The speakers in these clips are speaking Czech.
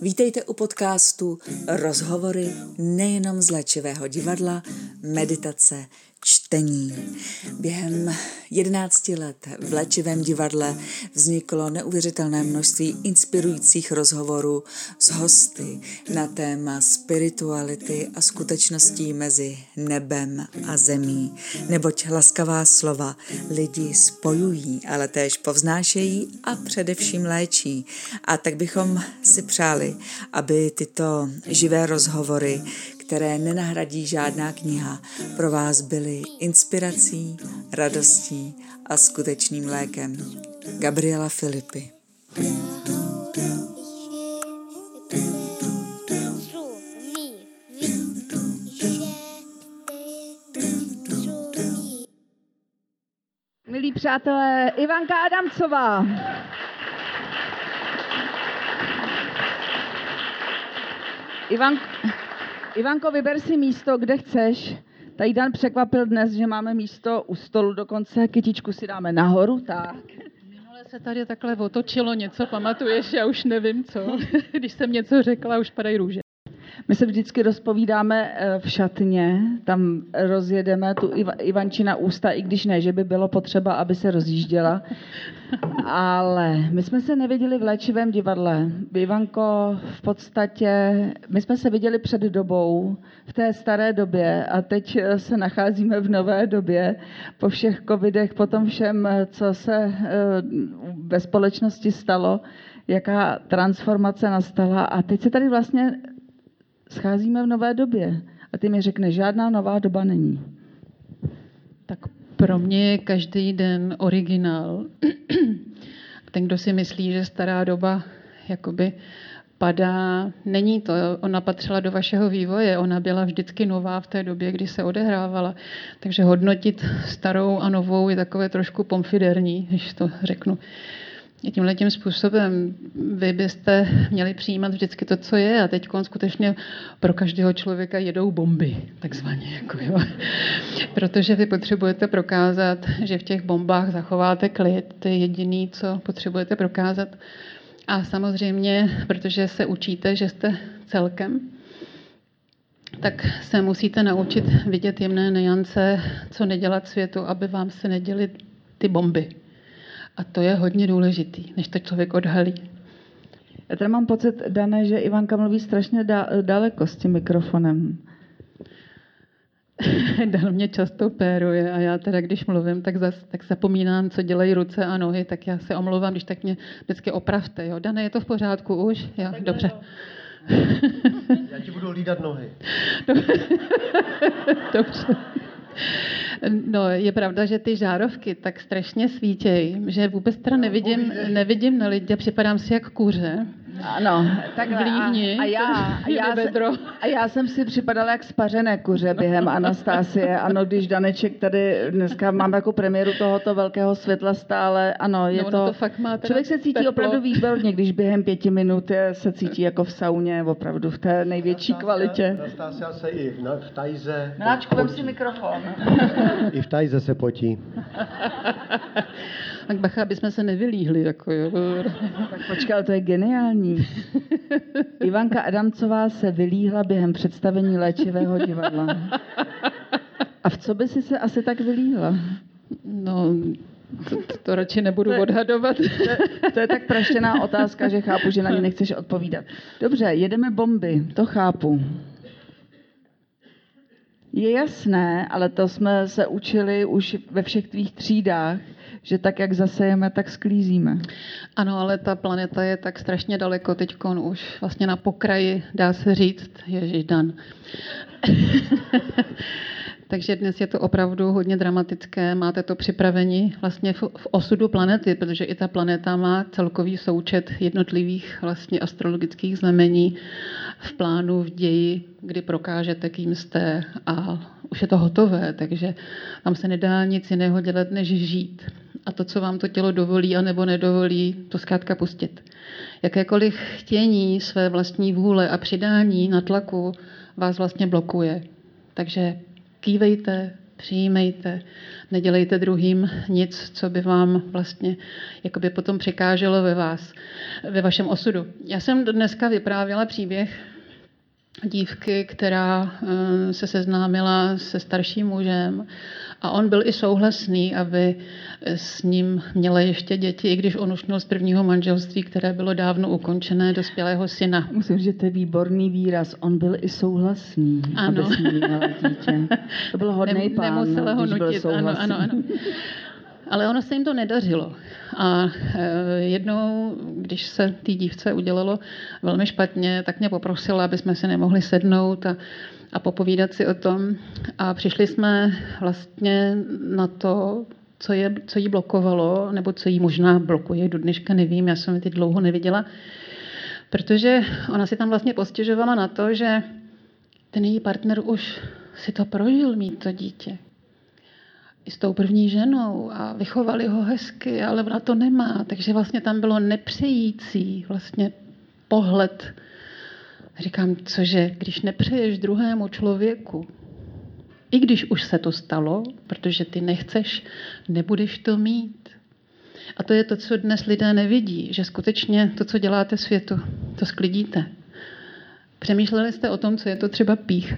Vítejte u podcastu Rozhovory nejenom z léčivého divadla, meditace čtení. Během 11 let v léčivém divadle vzniklo neuvěřitelné množství inspirujících rozhovorů s hosty na téma spirituality a skutečností mezi nebem a zemí. Neboť laskavá slova lidi spojují, ale též povznášejí a především léčí. A tak bychom si přáli, aby tyto živé rozhovory, které nenahradí žádná kniha, pro vás byly inspirací, radostí a skutečným lékem. Gabriela Filipy. Milí přátelé, Ivanka Adamcová. Ivan, Ivanko, vyber si místo, kde chceš. Tady Dan překvapil dnes, že máme místo u stolu dokonce. Kytičku si dáme nahoru, tak. Minule se tady takhle otočilo něco, pamatuješ, já už nevím co. Když jsem něco řekla, už padají růže. My se vždycky rozpovídáme eh, v šatně, tam rozjedeme tu Ivančina ústa, i když ne, že by bylo potřeba, aby se rozjížděla. Ale my jsme se neviděli v léčivém divadle. Ivanko, v podstatě, my jsme se viděli před dobou, v té staré době a teď eh, se nacházíme v nové době. Po všech covidech, po tom všem, eh, co se ve společnosti stalo, jaká transformace nastala. A teď se tady vlastně scházíme v nové době. A ty mi řekne, žádná nová doba není. Tak pro mě je každý den originál. Ten, kdo si myslí, že stará doba jakoby padá, není to. Ona patřila do vašeho vývoje, ona byla vždycky nová v té době, kdy se odehrávala. Takže hodnotit starou a novou je takové trošku pomfiderní, když to řeknu tímhle tím způsobem vy byste měli přijímat vždycky to, co je a teď skutečně pro každého člověka jedou bomby, takzvaně. Jako jo. Protože vy potřebujete prokázat, že v těch bombách zachováte klid, to je jediný, co potřebujete prokázat. A samozřejmě, protože se učíte, že jste celkem, tak se musíte naučit vidět jemné neance, co nedělat světu, aby vám se neděly ty bomby. A to je hodně důležitý, než to člověk odhalí. Já tady mám pocit, Dané, že Ivanka mluví strašně daleko s tím mikrofonem. Dal mě často péruje a já teda, když mluvím, tak, zas, tak zapomínám, co dělají ruce a nohy, tak já se omlouvám, když tak mě vždycky opravte. Jo? Dané, je to v pořádku už? Jo, tak dobře. Já ti budu lídat nohy. dobře. No, je pravda, že ty žárovky tak strašně svítějí, že vůbec teda nevidím, nevidím na lidi, připadám si jak kuře. Ano, tak v Líhni, a, a, já, a, já se, a já jsem si připadala jak spařené kuře během Anastásie. Ano, když Daneček tady dneska mám jako premiéru tohoto velkého světla stále. Ano, je no, to, to fakt má člověk se cítí teplo. opravdu výborně, když během pěti minut je, se cítí jako v sauně, opravdu v té největší Anastásia, kvalitě. Anastásia se i v, v tajze... Miláčku, vem si mikrofon. I v tajze se potí. tak bacha, aby jsme se nevylíhli. Jako, jo. tak počkej, ale to je geniální. Ivanka Adamcová se vylíhla během představení léčivého divadla. A v co by si se asi tak vylíhla? No, to, to, to radši nebudu to odhadovat. To, to je tak praštěná otázka, že chápu, že na ní nechceš odpovídat. Dobře, jedeme bomby, to chápu. Je jasné, ale to jsme se učili už ve všech tvých třídách, že tak, jak zasejeme, tak sklízíme. Ano, ale ta planeta je tak strašně daleko teď už vlastně na pokraji, dá se říct, Ježíš Dan. Takže dnes je to opravdu hodně dramatické. Máte to připraveni vlastně v, v osudu planety, protože i ta planeta má celkový součet jednotlivých vlastně astrologických znamení v plánu, v ději, kdy prokážete, kým jste a už je to hotové, takže tam se nedá nic jiného dělat, než žít. A to, co vám to tělo dovolí a nebo nedovolí, to zkrátka pustit. Jakékoliv chtění své vlastní vůle a přidání na tlaku vás vlastně blokuje. Takže kývejte, přijímejte, nedělejte druhým nic, co by vám vlastně jakoby potom překáželo ve vás, ve vašem osudu. Já jsem dneska vyprávěla příběh dívky, která eh, se seznámila se starším mužem a on byl i souhlasný, aby s ním měla ještě děti, i když on už měl z prvního manželství, které bylo dávno ukončené, dospělého syna. Musím říct, že to je výborný výraz. On byl i souhlasný, Ano. aby s ním měla dítě. To byl hodný Nem- pán, nemusela ho když byl nutit, ano, souhlasný. ano, ano. Ale ono se jim to nedařilo. A eh, jednou, když se té dívce udělalo velmi špatně, tak mě poprosila, aby jsme si nemohli sednout a, a popovídat si o tom. A přišli jsme vlastně na to, co, je, co jí blokovalo, nebo co jí možná blokuje, do dneška nevím, já jsem ji teď dlouho neviděla, protože ona si tam vlastně postěžovala na to, že ten její partner už si to prožil mít to dítě. I s tou první ženou a vychovali ho hezky, ale ona to nemá. Takže vlastně tam bylo nepřející vlastně pohled. Říkám, cože, když nepřeješ druhému člověku, i když už se to stalo, protože ty nechceš, nebudeš to mít. A to je to, co dnes lidé nevidí, že skutečně to, co děláte světu, to sklidíte. Přemýšleli jste o tom, co je to třeba pích?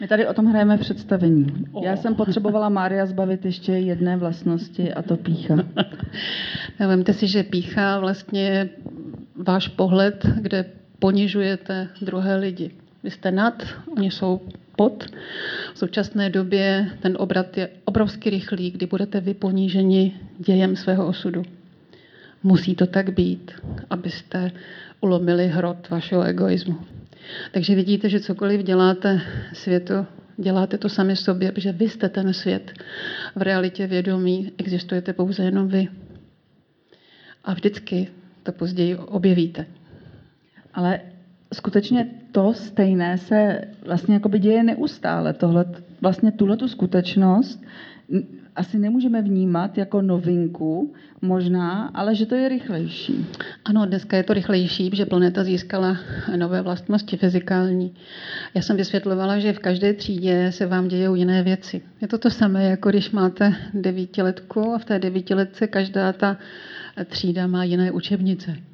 My tady o tom hrajeme představení. O. Já jsem potřebovala Mária zbavit ještě jedné vlastnosti a to pícha. Vemte si, že pícha vlastně váš pohled, kde ponižujete druhé lidi. Vy jste nad, oni jsou pod. V současné době ten obrat je obrovsky rychlý, kdy budete vy poníženi dějem svého osudu. Musí to tak být, abyste ulomili hrot vašeho egoismu. Takže vidíte, že cokoliv děláte světu, děláte to sami sobě, protože vy jste ten svět. V realitě vědomí existujete pouze jenom vy. A vždycky to později objevíte. Ale skutečně to stejné se vlastně děje neustále. Tohle, vlastně tuhle tu skutečnost asi nemůžeme vnímat jako novinku, možná, ale že to je rychlejší. Ano, dneska je to rychlejší, že planeta získala nové vlastnosti fyzikální. Já jsem vysvětlovala, že v každé třídě se vám dějou jiné věci. Je to to samé, jako když máte devítiletku a v té devítiletce každá ta třída má jiné učebnice.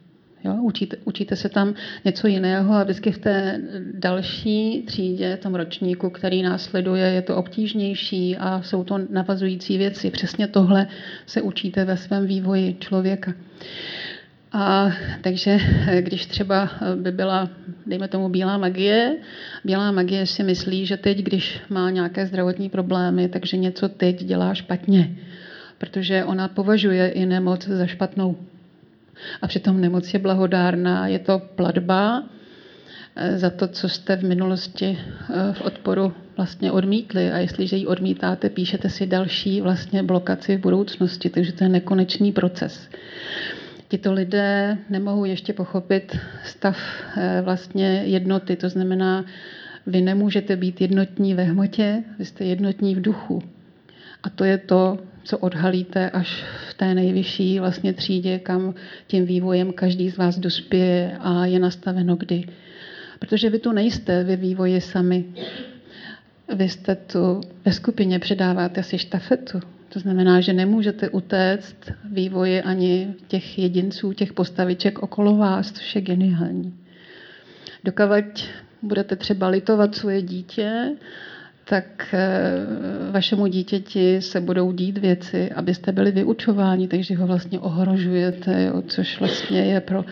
Jo, učíte, učíte se tam něco jiného a vždycky v té další třídě, tom ročníku, který následuje, je to obtížnější a jsou to navazující věci. Přesně tohle se učíte ve svém vývoji člověka. A takže když třeba by byla, dejme tomu, bílá magie, bílá magie si myslí, že teď, když má nějaké zdravotní problémy, takže něco teď dělá špatně, protože ona považuje i nemoc za špatnou. A přitom nemoc je blahodárná, je to platba eh, za to, co jste v minulosti eh, v odporu vlastně odmítli. A jestliže ji odmítáte, píšete si další vlastně blokaci v budoucnosti, takže to je nekonečný proces. Tito lidé nemohou ještě pochopit stav eh, vlastně jednoty, to znamená, vy nemůžete být jednotní ve hmotě, vy jste jednotní v duchu. A to je to, co odhalíte až v té nejvyšší vlastně třídě, kam tím vývojem každý z vás dospěje a je nastaveno kdy. Protože vy tu nejste ve vývoji sami. Vy jste tu ve skupině, předáváte si štafetu. To znamená, že nemůžete utéct vývoji ani těch jedinců, těch postaviček okolo vás, což je geniální. Dokavať budete třeba litovat svoje dítě, tak eh, vašemu dítěti se budou dít věci, abyste byli vyučováni, takže ho vlastně ohrožujete, jo, což vlastně je pro,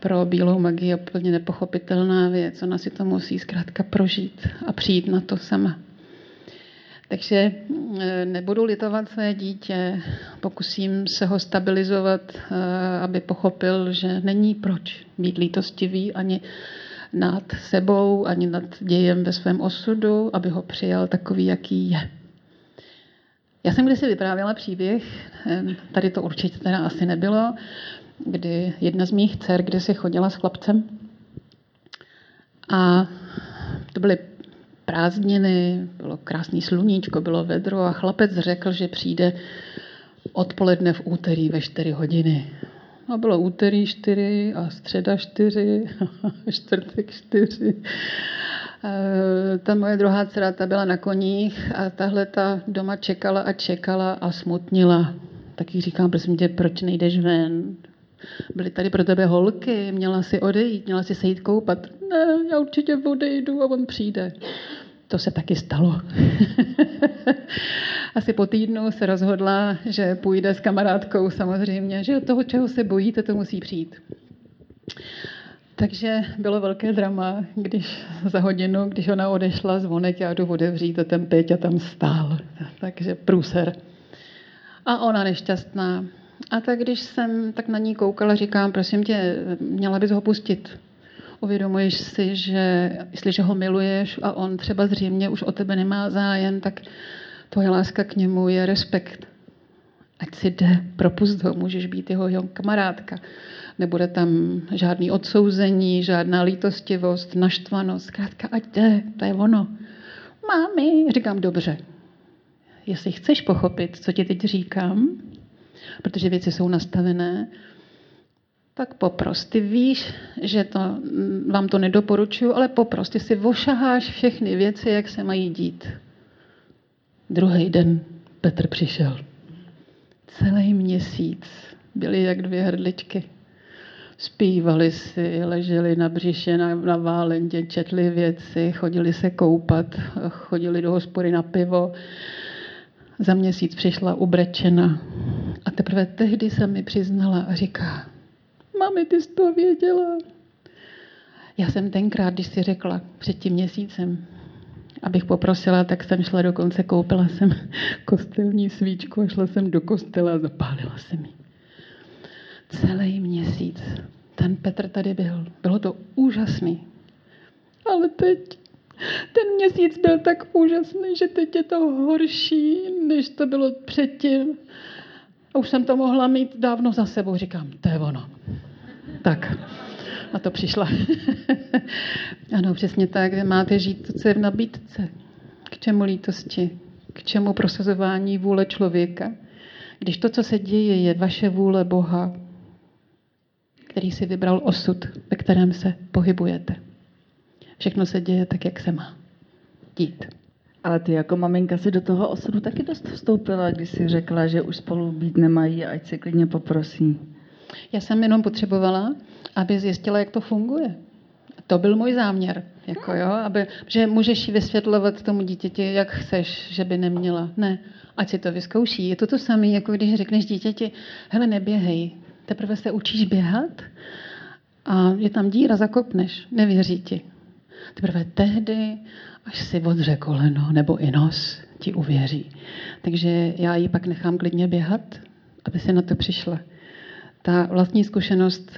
pro bílou magii úplně nepochopitelná věc. Ona si to musí zkrátka prožít a přijít na to sama. Takže eh, nebudu litovat své dítě, pokusím se ho stabilizovat, eh, aby pochopil, že není proč být lítostivý ani nad sebou, ani nad dějem ve svém osudu, aby ho přijal takový, jaký je. Já jsem kdysi vyprávěla příběh, tady to určitě teda asi nebylo, kdy jedna z mých dcer kdysi chodila s chlapcem a to byly prázdniny, bylo krásný sluníčko, bylo vedro a chlapec řekl, že přijde odpoledne v úterý ve 4 hodiny. A bylo úterý 4 a středa 4 a čtvrtek 4. ta moje druhá dcera, ta byla na koních a tahle ta doma čekala a čekala a smutnila. Tak jí říkám, prosím tě, proč nejdeš ven? Byly tady pro tebe holky, měla si odejít, měla si se jít koupat. Ne, já určitě odejdu a on přijde. To se taky stalo. Asi po týdnu se rozhodla, že půjde s kamarádkou samozřejmě, že od toho, čeho se bojíte, to musí přijít. Takže bylo velké drama, když za hodinu, když ona odešla, zvonek, já jdu otevřít a ten Péťa tam stál. Takže průser. A ona nešťastná. A tak když jsem tak na ní koukala, říkám, prosím tě, měla bys ho pustit. Uvědomuješ si, že jestliže ho miluješ a on třeba zřejmě už o tebe nemá zájem, tak tvoje láska k němu je respekt. Ať si jde, propust ho, můžeš být jeho, jeho kamarádka. Nebude tam žádný odsouzení, žádná lítostivost, naštvanost. Zkrátka, ať jde, to je ono. Mámi, říkám, dobře. Jestli chceš pochopit, co ti teď říkám, protože věci jsou nastavené, tak popros. Ty víš, že to, vám to nedoporučuju, ale popros. Ty si vošaháš všechny věci, jak se mají dít. Druhý den Petr přišel. Celý měsíc byli jak dvě hrdličky. Spívali si, leželi na břiše, na, na válentě, četli věci, chodili se koupat, chodili do hospody na pivo. Za měsíc přišla ubrečena a teprve tehdy se mi přiznala a říká, mami, ty jsi to věděla. Já jsem tenkrát, když si řekla před tím měsícem, abych poprosila, tak jsem šla dokonce, koupila jsem kostelní svíčku a šla jsem do kostela a zapálila jsem ji. Celý měsíc ten Petr tady byl. Bylo to úžasný. Ale teď ten měsíc byl tak úžasný, že teď je to horší, než to bylo předtím. A už jsem to mohla mít dávno za sebou. Říkám, to je ono. Tak, a to přišla. ano, přesně tak. Vy máte žít co je v nabídce. K čemu lítosti? K čemu prosazování vůle člověka? Když to, co se děje, je vaše vůle Boha, který si vybral osud, ve kterém se pohybujete. Všechno se děje tak, jak se má dít. Ale ty jako maminka si do toho osudu taky dost vstoupila, když si řekla, že už spolu být nemají ať se klidně poprosí. Já jsem jenom potřebovala, aby zjistila, jak to funguje. To byl můj záměr, jako jo, aby, že můžeš jí vysvětlovat tomu dítěti, jak chceš, že by neměla. Ne, ať si to vyzkouší. Je to to samé, jako když řekneš dítěti, hele, neběhej, teprve se učíš běhat a je tam díra, zakopneš, nevěří ti. Teprve tehdy, až si odře koleno nebo i nos, ti uvěří. Takže já ji pak nechám klidně běhat, aby se na to přišla. Ta vlastní zkušenost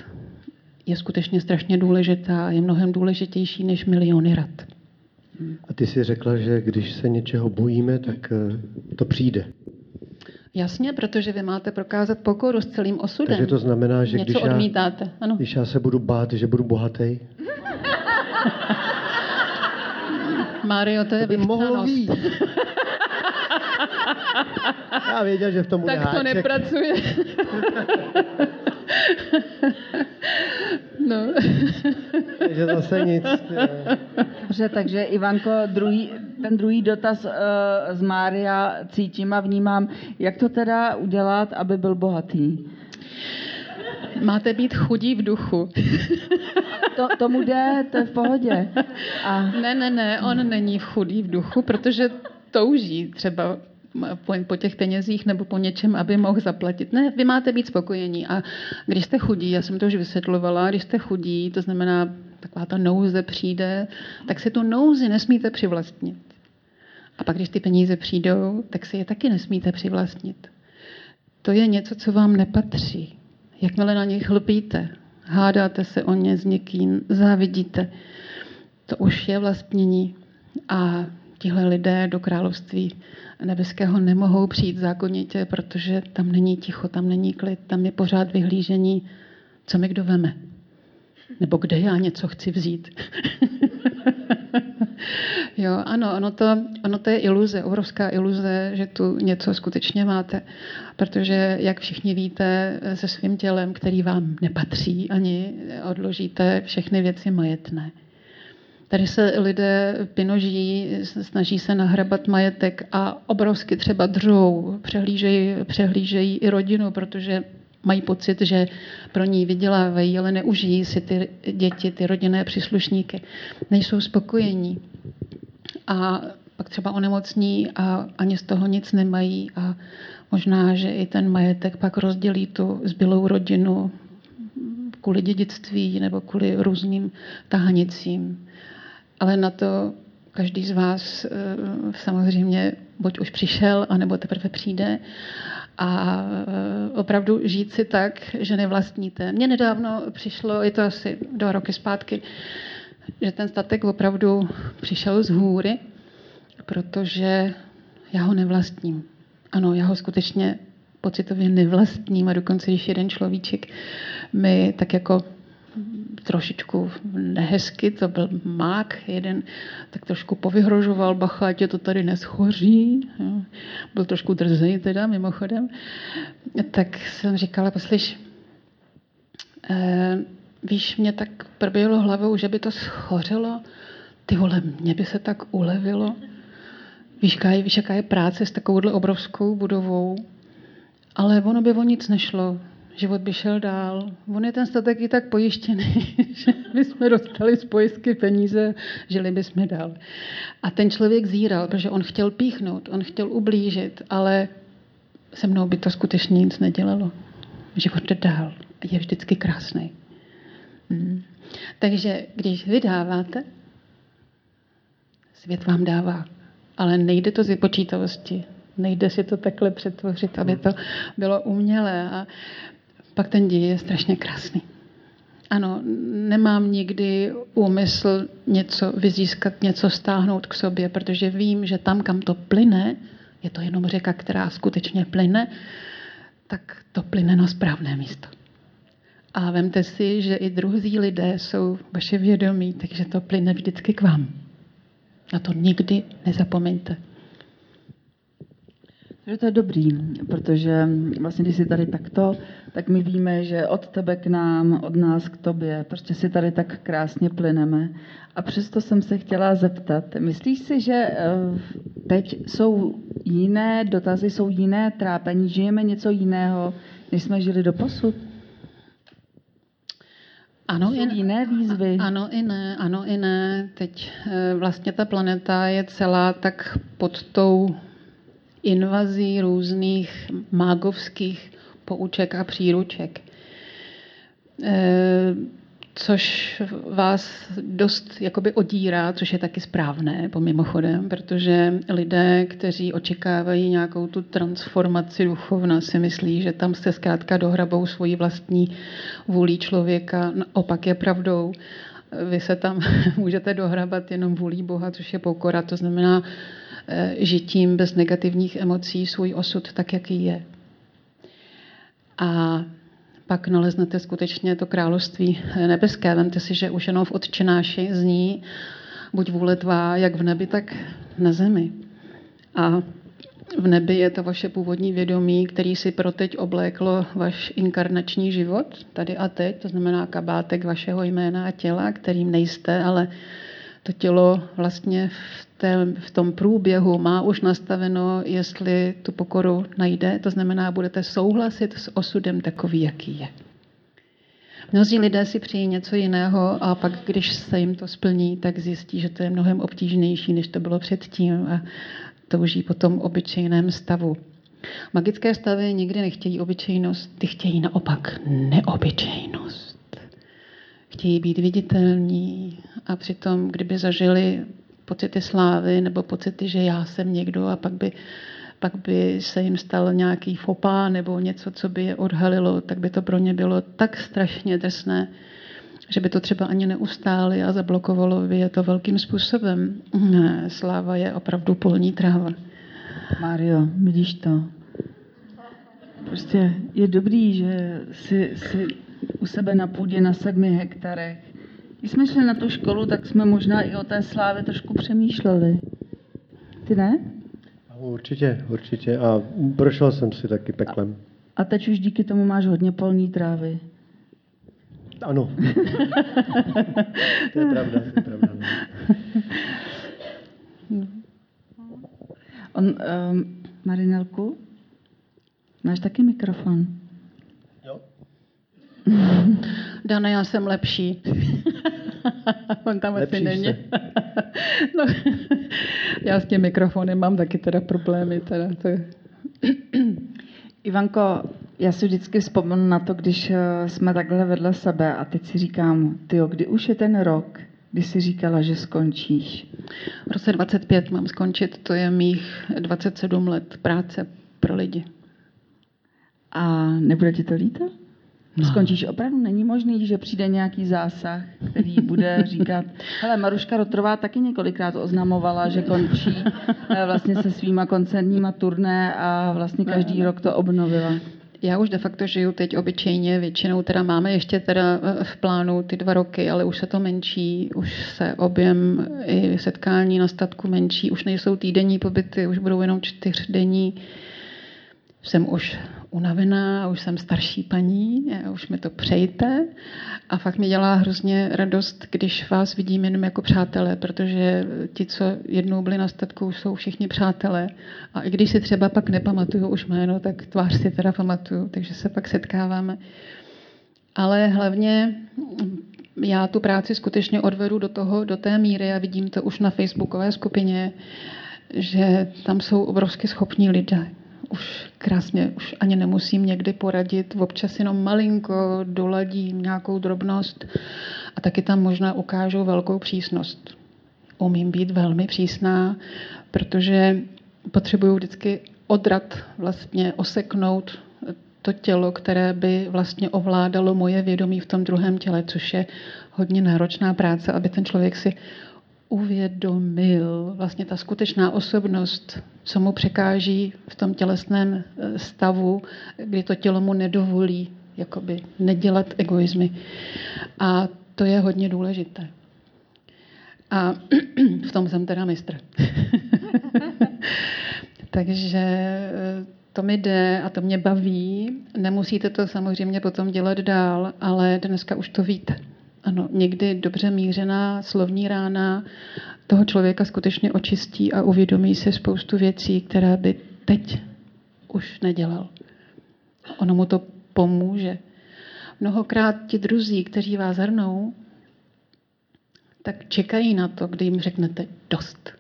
je skutečně strašně důležitá a je mnohem důležitější než miliony rad. A ty si řekla, že když se něčeho bojíme, tak eh, to přijde. Jasně, protože vy máte prokázat pokoru s celým osudem. Takže to znamená, že Něco když já, odmítáte. Ano. když já se budu bát, že budu bohatý, Mário, to je to mohlo být. Já věděl, že v tom bude Tak to háček. nepracuje. no. Takže zase nic. Dobře, takže Ivanko, druhý, ten druhý dotaz uh, z Mária cítím a vnímám, jak to teda udělat, aby byl bohatý. Máte být chudí v duchu. To, tomu jde, to je v pohodě. A Ne, ne, ne, on není chudý v duchu, protože touží třeba po, po těch penězích nebo po něčem, aby mohl zaplatit. Ne, vy máte být spokojení. A když jste chudí, já jsem to už vysvětlovala, když jste chudí, to znamená, taková ta nouze přijde, tak si tu nouzi nesmíte přivlastnit. A pak, když ty peníze přijdou, tak si je taky nesmíte přivlastnit. To je něco, co vám nepatří. Jakmile na nich lpíte, hádáte se o ně s někým, závidíte, to už je vlastnění. A tihle lidé do království nebeského nemohou přijít zákonitě, protože tam není ticho, tam není klid, tam je pořád vyhlížení, co mi kdo veme. Nebo kde já něco chci vzít. jo, ano, ono to, ono to je iluze, obrovská iluze, že tu něco skutečně máte. Protože, jak všichni víte, se svým tělem, který vám nepatří, ani odložíte všechny věci majetné. Tady se lidé pinoží, snaží se nahrabat majetek a obrovsky třeba dřou, přehlížejí, přehlížejí i rodinu, protože mají pocit, že pro ní vydělávají, ale neužijí si ty děti, ty rodinné příslušníky. Nejsou spokojení. A pak třeba onemocní a ani z toho nic nemají a možná, že i ten majetek pak rozdělí tu zbylou rodinu kvůli dědictví nebo kvůli různým tahanicím. Ale na to každý z vás eh, samozřejmě buď už přišel, anebo teprve přijde. A eh, opravdu žít si tak, že nevlastníte. Mně nedávno přišlo, je to asi dva roky zpátky, že ten statek opravdu přišel z hůry, protože já ho nevlastním. Ano, já ho skutečně pocitově nevlastním a dokonce, když jeden človíček mi tak jako trošičku nehezky, to byl mák jeden, tak trošku povyhrožoval, bacha, ať to tady neschoří. Byl trošku drzej teda, mimochodem. Tak jsem říkala, poslyš, eh, víš, mě tak proběhlo hlavou, že by to schořilo, ty vole, mě by se tak ulevilo. Víš, jaká je, víš, jaká je práce s takovouhle obrovskou budovou, ale ono by o nic nešlo život by šel dál. On je ten statek i tak pojištěný, že jsme dostali z pojistky peníze, žili bychom dál. A ten člověk zíral, protože on chtěl píchnout, on chtěl ublížit, ale se mnou by to skutečně nic nedělalo. Život jde dál je vždycky krásný. Hmm. Takže když vydáváte, svět vám dává. Ale nejde to z vypočítavosti. Nejde si to takhle přetvořit, aby to bylo umělé. A pak ten děj je strašně krásný. Ano, nemám nikdy úmysl něco vyzískat, něco stáhnout k sobě, protože vím, že tam, kam to plyne, je to jenom řeka, která skutečně plyne, tak to plyne na správné místo. A vemte si, že i druzí lidé jsou vaše vědomí, takže to plyne vždycky k vám. Na to nikdy nezapomeňte. Takže to je dobrý, protože vlastně, když jsi tady takto, tak my víme, že od tebe k nám, od nás k tobě, prostě si tady tak krásně plyneme. A přesto jsem se chtěla zeptat, myslíš si, že eh, teď jsou jiné dotazy, jsou jiné trápení, žijeme něco jiného, než jsme žili do posud? Ano, i, jiné výzvy. Ano i ne, ano i ne. Teď eh, vlastně ta planeta je celá tak pod tou invazí různých mágovských pouček a příruček. Eh, což vás dost jakoby odírá, což je taky správné, po mimochodem, protože lidé, kteří očekávají nějakou tu transformaci duchovna, si myslí, že tam se zkrátka dohrabou svoji vlastní vůlí člověka. Opak je pravdou. Vy se tam můžete dohrabat jenom vůlí Boha, což je pokora. To znamená žitím bez negativních emocí svůj osud tak, jaký je. A pak naleznete skutečně to království nebeské. Vemte si, že už jenom v odčenáši zní buď vůle tvá, jak v nebi, tak na zemi. A v nebi je to vaše původní vědomí, který si pro teď obléklo váš inkarnační život, tady a teď, to znamená kabátek vašeho jména a těla, kterým nejste, ale to tělo vlastně v, té, v tom průběhu má už nastaveno, jestli tu pokoru najde, to znamená, budete souhlasit s osudem takový, jaký je. Mnozí lidé si přijí něco jiného a pak, když se jim to splní, tak zjistí, že to je mnohem obtížnější, než to bylo předtím a touží po tom obyčejném stavu. Magické stavy nikdy nechtějí obyčejnost, ty chtějí naopak neobyčejnost. Chtějí být viditelní, a přitom, kdyby zažili pocity slávy nebo pocity, že já jsem někdo a pak by, pak by se jim stal nějaký fopá nebo něco, co by je odhalilo, tak by to pro ně bylo tak strašně drsné, že by to třeba ani neustáli a zablokovalo by je to velkým způsobem. Sláva je opravdu polní tráva. Mario, vidíš to? Prostě je dobrý, že si, si u sebe na půdě na sedmi hektarech když jsme šli na tu školu, tak jsme možná i o té slávě trošku přemýšleli. Ty ne? Určitě, určitě. A prošel jsem si taky peklem. A, a teď už díky tomu máš hodně polní trávy. Ano. to je pravda, to je pravda. No. On, um, Marinelku, máš taky mikrofon? Dana, já jsem lepší. On tam asi Lepšíš není. se. no, já s tím mikrofonem mám taky teda problémy. Teda, to je. Ivanko, já si vždycky vzpomenu na to, když eh, jsme takhle vedle sebe a teď si říkám, tyjo, kdy už je ten rok, kdy jsi říkala, že skončíš. V roce 25 mám skončit, to je mých 27 let práce pro lidi. A nebude ti to líto? No. Skončíš opravdu? Není možný, že přijde nějaký zásah, který bude říkat... Hele, Maruška Rotrová taky několikrát oznamovala, že končí eh, vlastně se svýma koncertníma turné a vlastně každý rok to obnovila. Já už de facto žiju teď obyčejně, většinou teda máme ještě teda eh, v plánu ty dva roky, ale už se to menší, už se objem i setkání na statku menší, už nejsou týdenní pobyty, už budou jenom čtyřdenní. Jsem už unavená, už jsem starší paní, už mi to přejte a fakt mi dělá hrozně radost, když vás vidím jenom jako přátelé, protože ti, co jednou byli na statku, jsou všichni přátelé a i když si třeba pak nepamatuju už jméno, tak tvář si teda pamatuju, takže se pak setkáváme. Ale hlavně já tu práci skutečně odvedu do toho, do té míry a vidím to už na facebookové skupině, že tam jsou obrovsky schopní lidé. Už krásně, už ani nemusím někdy poradit, občas jenom malinko doladím nějakou drobnost a taky tam možná ukážu velkou přísnost. Umím být velmi přísná, protože potřebuju vždycky odrat, vlastně oseknout to tělo, které by vlastně ovládalo moje vědomí v tom druhém těle, což je hodně náročná práce, aby ten člověk si uvědomil vlastně ta skutečná osobnost, co mu překáží v tom tělesném eh, stavu, kdy to tělo mu nedovolí jakoby nedělat egoizmy. A to je hodně důležité. A v tom jsem teda mistr. Takže eh, to mi jde a to mě baví. Nemusíte to samozřejmě potom dělat dál, ale dneska už to víte. Ano, někdy dobře mířená slovní rána toho člověka skutečně očistí a uvědomí si spoustu věcí, které by teď už nedělal. Ono mu to pomůže. Mnohokrát ti druzí, kteří vás hrnou, tak čekají na to, kdy jim řeknete dost.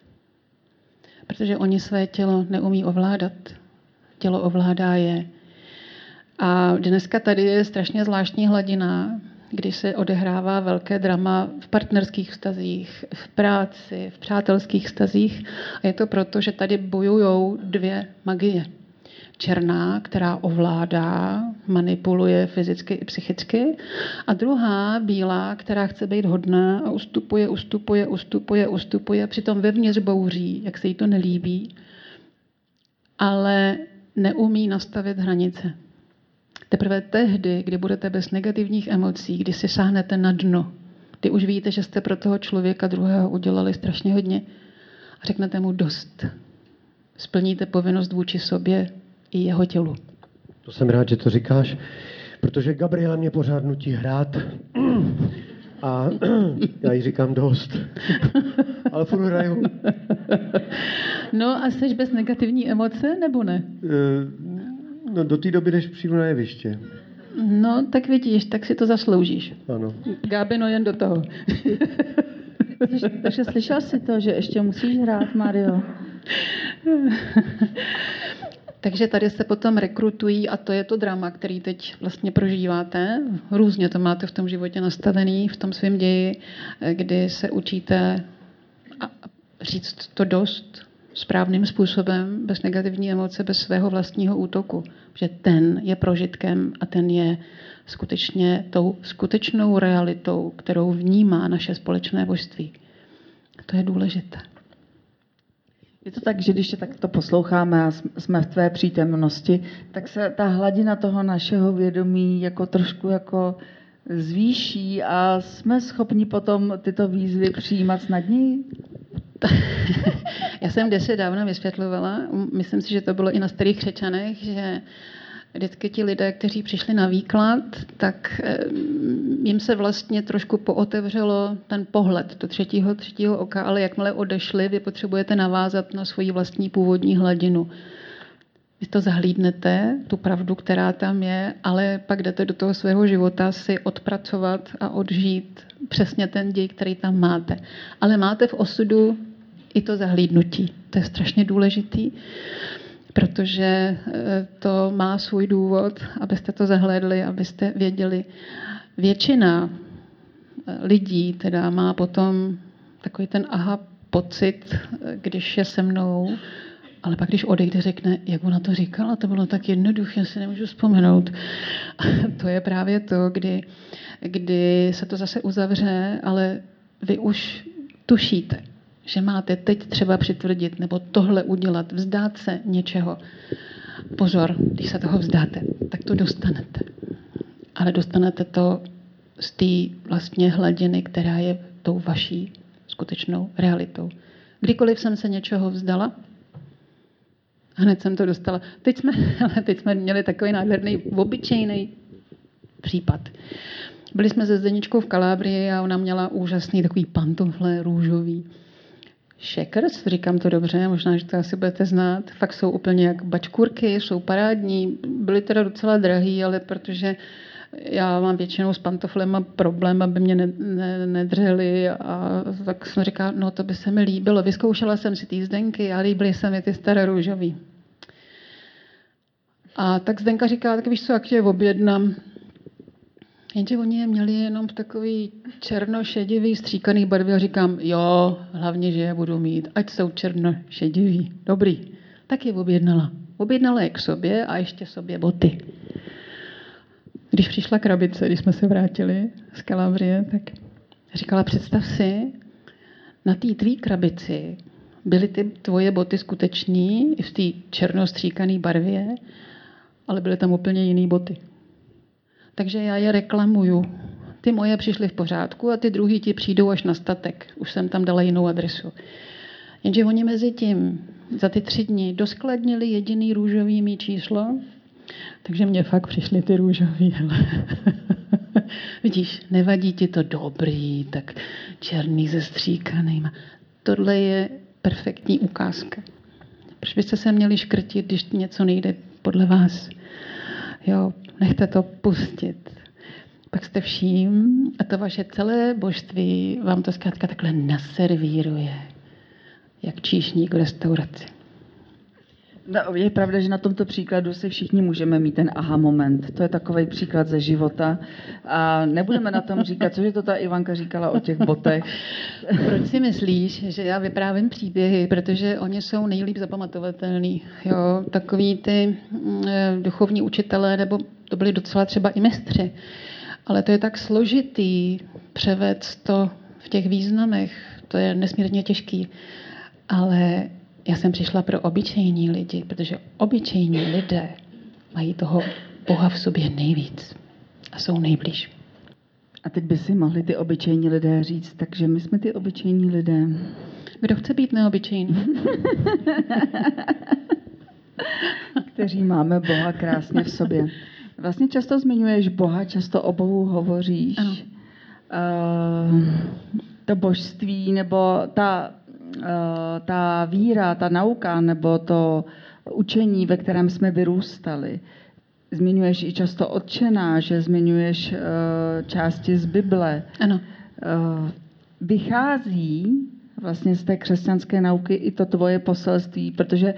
Protože oni své tělo neumí ovládat. Tělo ovládá je. A dneska tady je strašně zvláštní hladina, kdy se odehrává velké drama v partnerských vztazích, v práci, v přátelských vztazích. A je to proto, že tady bojují dvě magie. Černá, která ovládá, manipuluje fyzicky i psychicky, a druhá bílá, která chce být hodná a ustupuje, ustupuje, ustupuje, ustupuje, přitom vevnitř bouří, jak se jí to nelíbí, ale neumí nastavit hranice. Teprve tehdy, kdy budete bez negativních emocí, kdy si sáhnete na dno, kdy už víte, že jste pro toho člověka druhého udělali strašně hodně a řeknete mu dost. Splníte povinnost vůči sobě i jeho tělu. To jsem rád, že to říkáš, protože Gabriela mě pořád nutí hrát a já jí říkám dost. Ale furt hraju. No a jsi bez negativní emoce, nebo ne? Eh, No do té doby, než přijdu na jeviště. No, tak vidíš, tak si to zasloužíš. Ano. Gábino, jen do toho. Takže slyšel jsi to, že ještě musíš hrát, Mario? Takže tady se potom rekrutují a to je to drama, který teď vlastně prožíváte. Různě to máte v tom životě nastavený, v tom svém ději, kdy se učíte a- říct to dost správným způsobem, bez negativní emoce, bez svého vlastního útoku. Že ten je prožitkem a ten je skutečně tou skutečnou realitou, kterou vnímá naše společné božství. To je důležité. Je to tak, že když tě takto posloucháme a jsme v tvé přítomnosti, tak se ta hladina toho našeho vědomí jako trošku jako zvýší a jsme schopni potom tyto výzvy přijímat snadněji? Já jsem deset dávno vysvětlovala, myslím si, že to bylo i na starých křečanech, že vždycky ti lidé, kteří přišli na výklad, tak eh, jim se vlastně trošku pootevřelo ten pohled do třetího, třetího oka, ale jakmile odešli, vy potřebujete navázat na svoji vlastní původní hladinu. Vy to zahlídnete, tu pravdu, která tam je, ale pak jdete do toho svého života si odpracovat a odžít přesně ten děj, který tam máte. Ale máte v osudu i to zahlídnutí. To je strašně důležitý, protože eh, to má svůj důvod, abyste to zahlédli, abyste věděli. Většina eh, lidí teda má potom takový ten aha pocit, eh, když je se mnou, ale pak, když odejde, řekne, jak ona to říkala, to bylo tak jednoduché, já si nemůžu vzpomenout. to je právě to, kdy, kdy se to zase uzavře, ale vy už tušíte, že máte teď třeba přitvrdit nebo tohle udělat, vzdát se něčeho. Pozor, když se toho vzdáte, tak to dostanete. Ale dostanete to z té vlastně hladiny, která je tou vaší skutečnou realitou. Kdykoliv jsem se něčeho vzdala, hned jsem to dostala. Teď jsme, teď jsme měli takový nádherný, obyčejný případ. Byli jsme se Zdeničkou v Kalábrii a ona měla úžasný takový pantofle růžový. Shakers, říkám to dobře, možná, že to asi budete znát. Fakt jsou úplně jak bačkurky, jsou parádní. Byly teda docela drahý, ale protože já mám většinou s pantoflema problém, aby mě nedřeli a tak jsem říkala, no to by se mi líbilo. Vyzkoušela jsem si ty zdenky a líbily se mi ty staré růžový. A tak Zdenka říká, tak víš co, jak tě objednám. Jenže oni je měli jenom takový černošedivý stříkaný barvě a říkám, jo, hlavně, že je budu mít, ať jsou černošedivý. Dobrý. Tak je objednala. Objednala je k sobě a ještě sobě boty. Když přišla krabice, když jsme se vrátili z Kalabrie, tak říkala, představ si, na té tvý krabici byly ty tvoje boty skutečný, i v té černostříkané barvě, ale byly tam úplně jiné boty. Takže já je reklamuju. Ty moje přišly v pořádku a ty druhý ti přijdou až na statek. Už jsem tam dala jinou adresu. Jenže oni mezi tím za ty tři dny doskladnili jediný růžový mý číslo takže mě fakt přišly ty růžový. Vidíš, nevadí ti to dobrý, tak černý ze stříkaným. Tohle je perfektní ukázka. Proč byste se měli škrtit, když něco nejde podle vás? Jo, nechte to pustit. Pak jste vším a to vaše celé božství vám to zkrátka takhle naservíruje, jak číšník v restauraci. No, je pravda, že na tomto příkladu si všichni můžeme mít ten aha moment. To je takový příklad ze života. A nebudeme na tom říkat, cože to ta Ivanka říkala o těch botech. Proč si myslíš, že já vyprávím příběhy? Protože oni jsou nejlíp zapamatovatelný. Jo, takový ty mm, eh, duchovní učitelé, nebo to byli docela třeba i mistři. Ale to je tak složitý převést to v těch významech. To je nesmírně těžký. Ale já jsem přišla pro obyčejní lidi, protože obyčejní lidé mají toho Boha v sobě nejvíc a jsou nejblíž. A teď by si mohli ty obyčejní lidé říct, takže my jsme ty obyčejní lidé. Kdo chce být neobyčejný? Kteří máme Boha krásně v sobě. Vlastně často zmiňuješ Boha, často o Bohu hovoříš. Ano. Uh, to božství nebo ta ta víra, ta nauka nebo to učení, ve kterém jsme vyrůstali. Zmiňuješ i často odčená, že zmiňuješ eh, části z Bible. Ano. Eh, vychází vlastně z té křesťanské nauky i to tvoje poselství, protože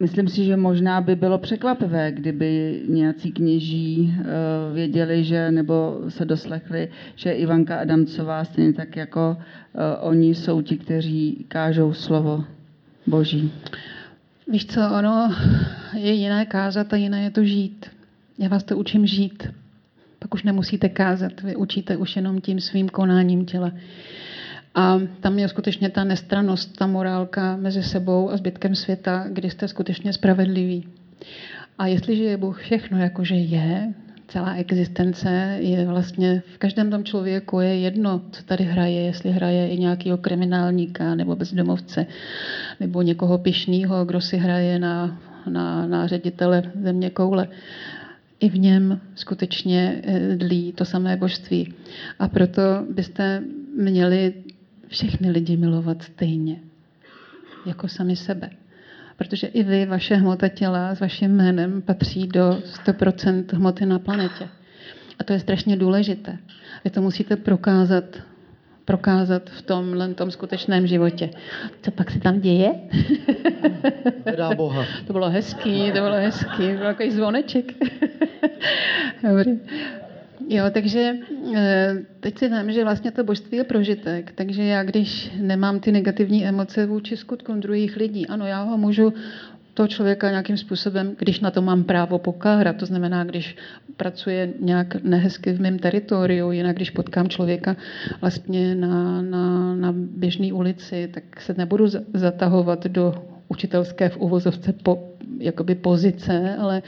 Myslím si, že možná by bylo překvapivé, kdyby nějací kněží eh, věděli, že nebo se doslechli, že Ivanka Adamcová stejně tak jako eh, oni jsou ti, kteří kážou slovo Boží. Víš co, ono je jiné kázat a jiné je to žít. Já vás to učím žít. Pak už nemusíte kázat, vy učíte už jenom tím svým konáním těla. A tam je skutečně ta nestranost, ta morálka mezi sebou a zbytkem světa, kdy jste skutečně spravedliví. A jestliže je Bůh všechno, jakože je, celá existence je vlastně v každém tom člověku je jedno, co tady hraje, jestli hraje i nějakého kriminálníka nebo bezdomovce, nebo někoho pišného, kdo si hraje na na, na ředitele země koule. I v něm skutečně eh, dlí to samé božství. A proto byste měli všechny lidi milovat stejně, jako sami sebe. Protože i vy, vaše hmota těla s vaším jménem patří do 100% hmoty na planetě. A to je strašně důležité. Vy to musíte prokázat prokázat v tomhle tom skutečném životě. Co pak se tam děje? Nedá Boha. to bylo hezký, to bylo hezký, byl takový zvoneček. Dobrý. Jo, takže eh, teď si vím, že vlastně to božství je prožitek, takže já, když nemám ty negativní emoce vůči skutkům druhých lidí, ano, já ho můžu toho člověka nějakým způsobem, když na to mám právo pokárat, to znamená, když pracuje nějak nehezky v mém teritoriu, jinak když potkám člověka vlastně na, na, na běžné ulici, tak se nebudu zatahovat do učitelské v uvozovce po, jakoby pozice, ale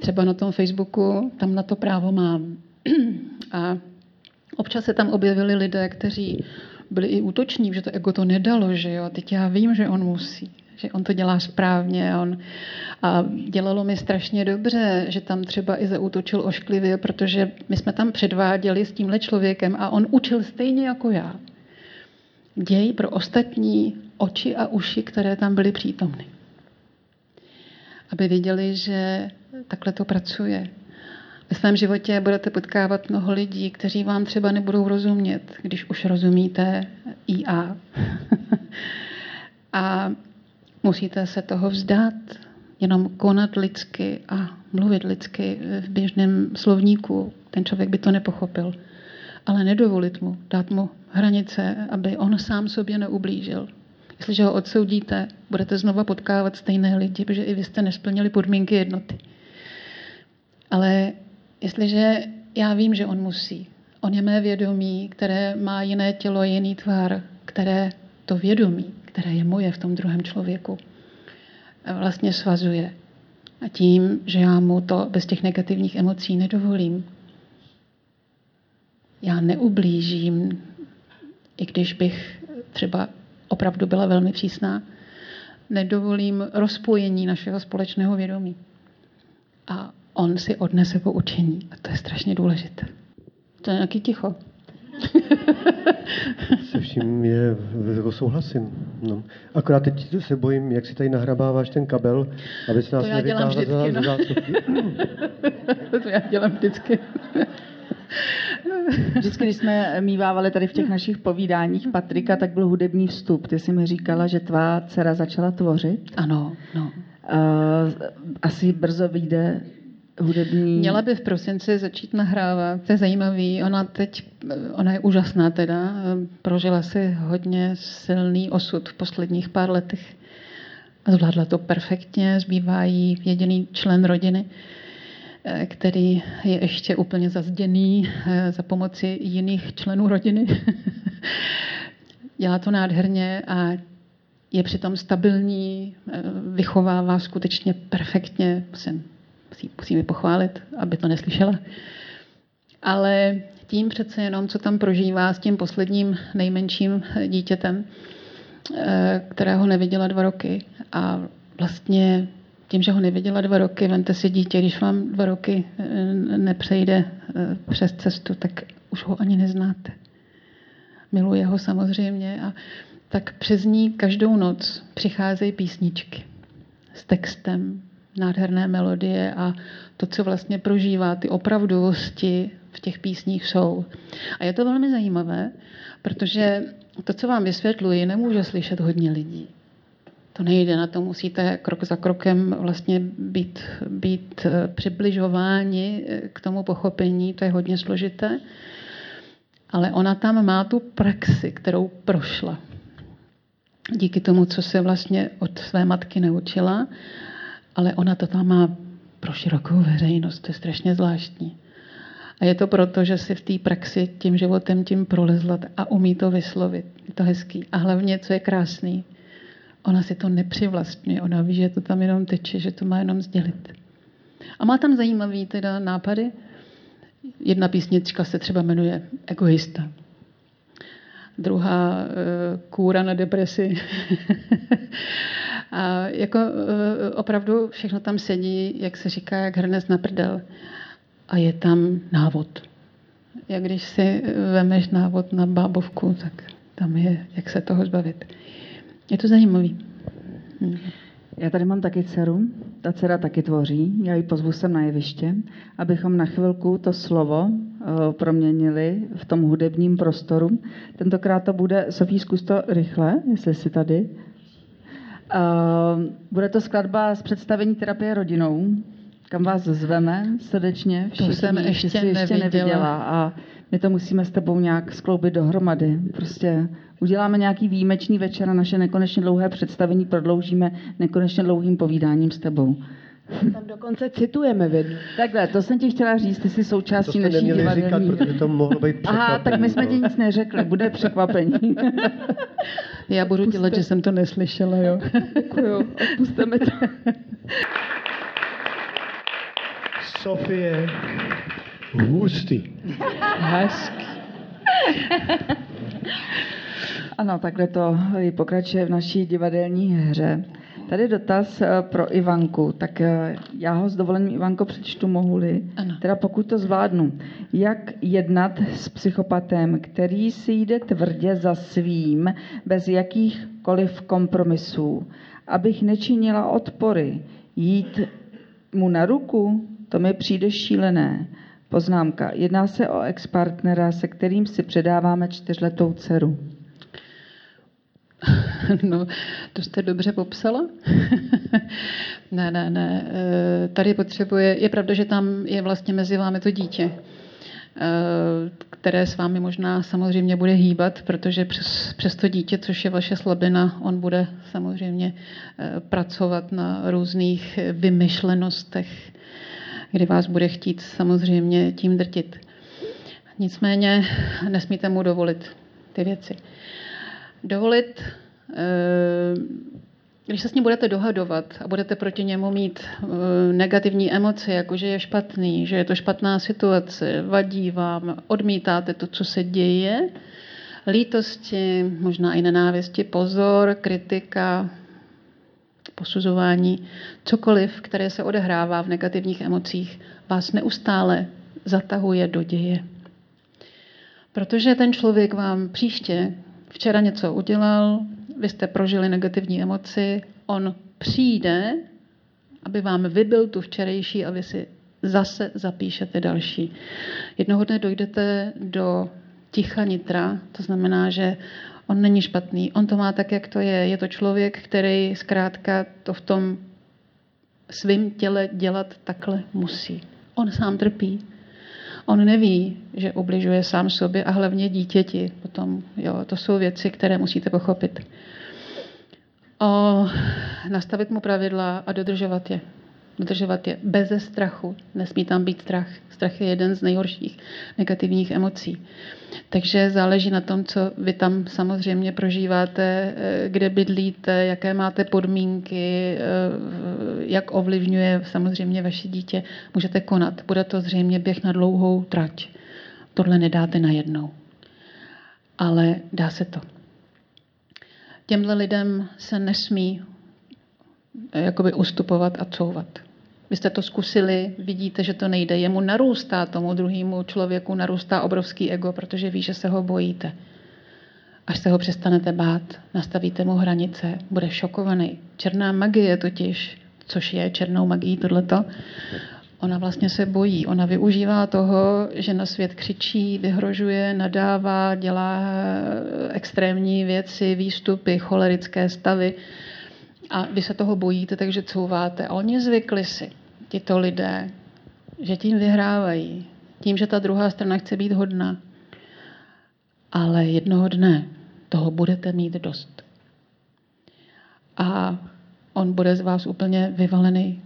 třeba na tom Facebooku tam na to právo mám. A občas se tam objevili lidé, kteří byli i útoční, že to ego to nedalo, že jo, teď já vím, že on musí že on to dělá správně. On, a dělalo mi strašně dobře, že tam třeba i zautočil ošklivě, protože my jsme tam předváděli s tímhle člověkem a on učil stejně jako já. Děj pro ostatní oči a uši, které tam byly přítomny. Aby viděli, že takhle to pracuje. Ve svém životě budete potkávat mnoho lidí, kteří vám třeba nebudou rozumět, když už rozumíte IA. a Musíte se toho vzdát, jenom konat lidsky a mluvit lidsky v běžném slovníku. Ten člověk by to nepochopil. Ale nedovolit mu, dát mu hranice, aby on sám sobě neublížil. Jestliže ho odsoudíte, budete znova potkávat stejné lidi, protože i vy jste nesplnili podmínky jednoty. Ale jestliže já vím, že on musí, on je mé vědomí, které má jiné tělo, jiný tvar, které to vědomí které je moje v tom druhém člověku, vlastně svazuje. A tím, že já mu to bez těch negativních emocí nedovolím, já neublížím, i když bych třeba opravdu byla velmi přísná, nedovolím rozpojení našeho společného vědomí. A on si odnese poučení. A to je strašně důležité. To je nějaký ticho. Se vším je, jako souhlasím. No. Akorát teď se bojím, jak si tady nahrabáváš ten kabel, aby se nás to já dělám vždycky, no. to já dělám vždycky. Vždycky, když jsme mývávali tady v těch našich povídáních Patrika, tak byl hudební vstup. Ty jsi mi říkala, že tvá dcera začala tvořit. Ano, no. Uh, asi brzo vyjde hudební... Měla by v prosinci začít nahrávat, to je zajímavý. Ona teď, ona je úžasná teda, prožila si hodně silný osud v posledních pár letech a zvládla to perfektně, zbývá jí jediný člen rodiny, který je ještě úplně zazděný eh, za pomoci jiných členů rodiny. Dělá to nádherně a je přitom stabilní, eh, vychovává skutečně perfektně. Musím musí, musí mi pochválit, aby to neslyšela. Ale tím přece jenom, co tam prožívá s tím posledním nejmenším dítětem, eh, kterého neviděla dva roky. A vlastně tím, že ho neviděla dva roky, vente si dítě, když vám dva roky eh, nepřejde eh, přes cestu, tak už ho ani neznáte. Miluje ho samozřejmě a tak přes ní každou noc přicházejí písničky s textem, nádherné melodie a to, co vlastně prožívá, ty opravdovosti v těch písních jsou. A je to velmi zajímavé, protože to, co vám vysvětluji, nemůže slyšet hodně lidí. To nejde, na to musíte krok za krokem vlastně být, být eh, přibližováni eh, k tomu pochopení, to je hodně složité. Ale ona tam má tu praxi, kterou prošla. Díky tomu, co se vlastně od své matky naučila ale ona to tam má pro širokou veřejnost. To je strašně zvláštní. A je to proto, že si v té praxi tím životem tím prolezla a umí to vyslovit. Je to hezký. A hlavně, co je krásný, ona si to nepřivlastňuje. Ona ví, že to tam jenom teče, že to má jenom sdělit. A má tam zajímavý teda nápady. Jedna písnička se třeba jmenuje Egoista. Druhá eh, kůra na depresi. a jako eh, opravdu všechno tam sedí, jak se říká, jak hrnec na prdel. A je tam návod. Jak když si vemeš návod na bábovku, tak tam je, jak se toho zbavit. Je to zajímavý. Hmm. Já tady mám taky dceru, ta dcera taky tvoří, já ji pozvu sem na jeviště, abychom na chvilku to slovo proměnili v tom hudebním prostoru. Tentokrát to bude, Sofí, zkus to rychle, jestli jsi tady. Uh, bude to skladba z představení terapie rodinou, kam vás zveme srdečně. Všichni, to jsem ještě, ještě neviděla. neviděla. A my to musíme s tebou nějak skloubit dohromady. Prostě uděláme nějaký výjimečný večer a naše nekonečně dlouhé představení prodloužíme nekonečně dlouhým povídáním s tebou. Tam dokonce citujeme vědu. Takhle, to jsem ti chtěla říct, ty jsi součástí to naší divadelní. říkat, protože to mohlo být Aha, tak my jsme ti nic neřekli, bude překvapení. Já budu Puste. dělat, že jsem to neslyšela, jo. Děkuju, odpusteme to. Sofie, hustý. Hezky. Ano, takhle to pokračuje v naší divadelní hře. Tady dotaz eh, pro Ivanku. Tak eh, já ho s dovolením, Ivanko, přečtu, mohu-li. Ano. Teda pokud to zvládnu. Jak jednat s psychopatem, který si jde tvrdě za svým, bez jakýchkoliv kompromisů, abych nečinila odpory, jít mu na ruku, to mi přijde šílené. Poznámka. Jedná se o ex-partnera, se kterým si předáváme čtyřletou dceru. No, to jste dobře popsala. ne, ne, ne. Eh, tady potřebuje, je pravda, že tam je vlastně mezi vámi to dítě, eh, které s vámi možná samozřejmě bude hýbat, protože přes, přes to dítě, což je vaše slabina, on bude samozřejmě eh, pracovat na různých vymyšlenostech, kdy vás bude chtít samozřejmě tím drtit. Nicméně nesmíte mu dovolit ty věci. Dovolit, eh, když se s ním budete dohadovat a budete proti němu mít eh, negativní emoce, jako že je špatný, že je to špatná situace, vadí vám, odmítáte to, co se děje, lítosti, možná i nenávisti, pozor, kritika, posuzování, cokoliv, které se odehrává v negativních emocích, vás neustále zatahuje do děje. Protože ten člověk vám příště včera něco udělal, vy jste prožili negativní emoci, on přijde, aby vám vybil tu včerejší a vy si zase zapíšete další. Jednoho dne dojdete do ticha nitra, to znamená, že on není špatný, on to má tak, jak to je. Je to člověk, který zkrátka to v tom svém těle dělat takhle musí. On sám trpí. On neví, že ubližuje sám sobě a hlavně dítěti. Potom, jo, to jsou věci, které musíte pochopit. O, nastavit mu pravidla a dodržovat je dodržovat je beze strachu. Nesmí tam být strach. Strach je jeden z nejhorších negativních emocí. Takže záleží na tom, co vy tam samozřejmě prožíváte, eh, kde bydlíte, jaké máte podmínky, eh, jak ovlivňuje samozřejmě vaše dítě. Můžete konat. Bude to zřejmě běh na dlouhou trať. Tohle nedáte najednou. Ale dá se to. Těmhle lidem se nesmí jakoby ustupovat a couvat. Vy jste to zkusili, vidíte, že to nejde. Jemu narůstá, tomu druhému člověku narůstá obrovský ego, protože ví, že se ho bojíte. Až se ho přestanete bát, nastavíte mu hranice, bude šokovaný. Černá magie totiž, což je černou magií tohleto, ona vlastně se bojí. Ona využívá toho, že na svět křičí, vyhrožuje, nadává, dělá extrémní věci, výstupy, cholerické stavy. A vy se toho bojíte, takže couváte. A oni zvykli si tito lidé, že tím vyhrávají, tím, že ta druhá strana chce být hodná. Ale jednoho dne toho budete mít dost. A on bude z vás úplně vyvalený.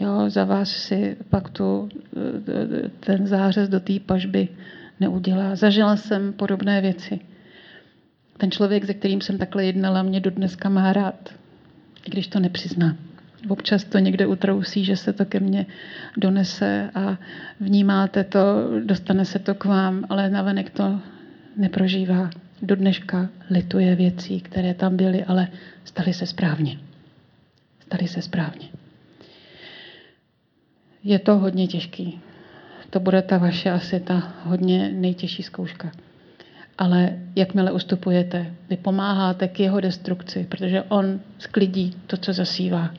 Jo, za vás si pak tu, ten zářez do té pažby neudělá. Zažila jsem podobné věci. Ten člověk, se kterým jsem takhle jednala, mě dodneska má rád, i když to nepřizná občas to někde utrousí, že se to ke mně donese a vnímáte to, dostane se to k vám, ale navenek to neprožívá. do dneška lituje věcí, které tam byly, ale staly se správně. Staly se správně. Je to hodně těžký. To bude ta vaše asi ta hodně nejtěžší zkouška. Ale jakmile ustupujete, vy pomáháte k jeho destrukci, protože on sklidí to, co zasívá.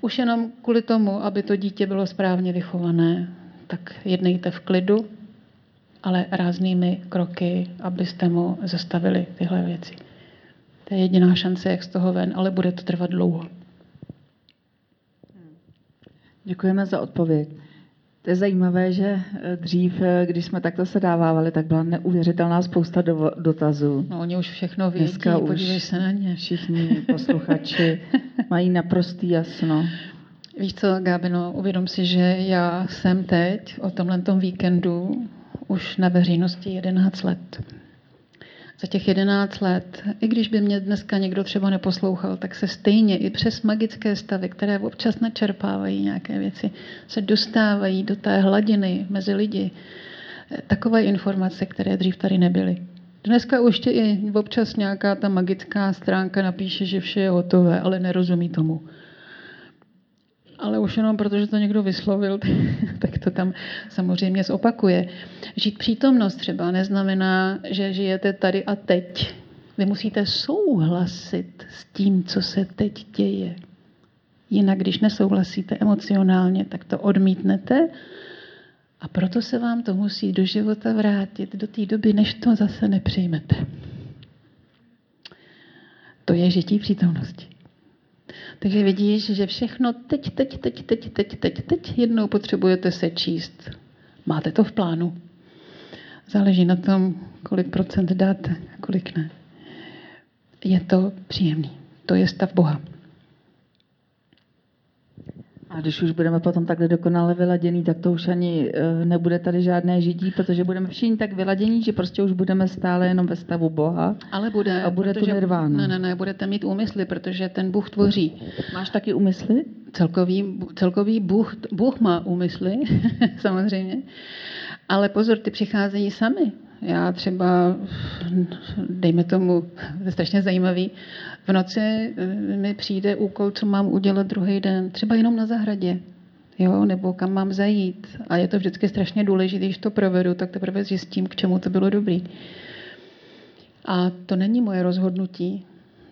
Už jenom kvůli tomu, aby to dítě bylo správně vychované, tak jednejte v klidu, ale ráznými kroky, abyste mu zastavili tyhle věci. To je jediná šance, jak z toho ven, ale bude to trvat dlouho. Děkujeme za odpověď. To je zajímavé, že eh, dřív, eh, když jsme takto se dávávali, tak byla neuvěřitelná spousta do, dotazů. No, oni už všechno vědí, Dneska podívej už se na ně. Všichni posluchači mají naprostý jasno. Víš co, Gábino, uvědom si, že já jsem teď o tomhle víkendu už na veřejnosti 11 let. Za těch 11 let, i když by mě dneska někdo třeba neposlouchal, tak se stejně i přes magické stavy, které občas načerpávají nějaké věci, se dostávají do té hladiny mezi lidi. Takové informace, které dřív tady nebyly. Dneska už i občas nějaká ta magická stránka napíše, že vše je hotové, ale nerozumí tomu ale už jenom protože to někdo vyslovil, tak to tam samozřejmě zopakuje. Žít přítomnost třeba neznamená, že žijete tady a teď. Vy musíte souhlasit s tím, co se teď děje. Jinak, když nesouhlasíte emocionálně, tak to odmítnete a proto se vám to musí do života vrátit do té doby, než to zase nepřijmete. To je žití přítomnosti. Takže vidíš, že všechno teď, teď, teď, teď, teď, teď, teď jednou potřebujete se číst. Máte to v plánu. Záleží na tom, kolik procent dáte kolik ne. Je to příjemný. To je stav Boha. A když už budeme potom takhle dokonale vyladěný, tak to už ani eh, nebude tady žádné žití, protože budeme všichni tak vyladění, že prostě už budeme stále jenom ve stavu Boha. Ale bude. A bude protože, to nirvána. Ne, ne, ne, budete mít úmysly, protože ten Bůh tvoří. Máš taky úmysly? Celkový, celkový Bůh, Bůh má úmysly, samozřejmě. Ale pozor, ty přicházejí sami. Já třeba, dejme tomu, to je strašně zajímavý, v noci eh, mi přijde úkol, co mám udělat druhý den, třeba jenom na zahradě, jo, nebo kam mám zajít. A je to vždycky strašně důležité, když to provedu, tak teprve zjistím, k čemu to bylo dobrý. A to není moje rozhodnutí,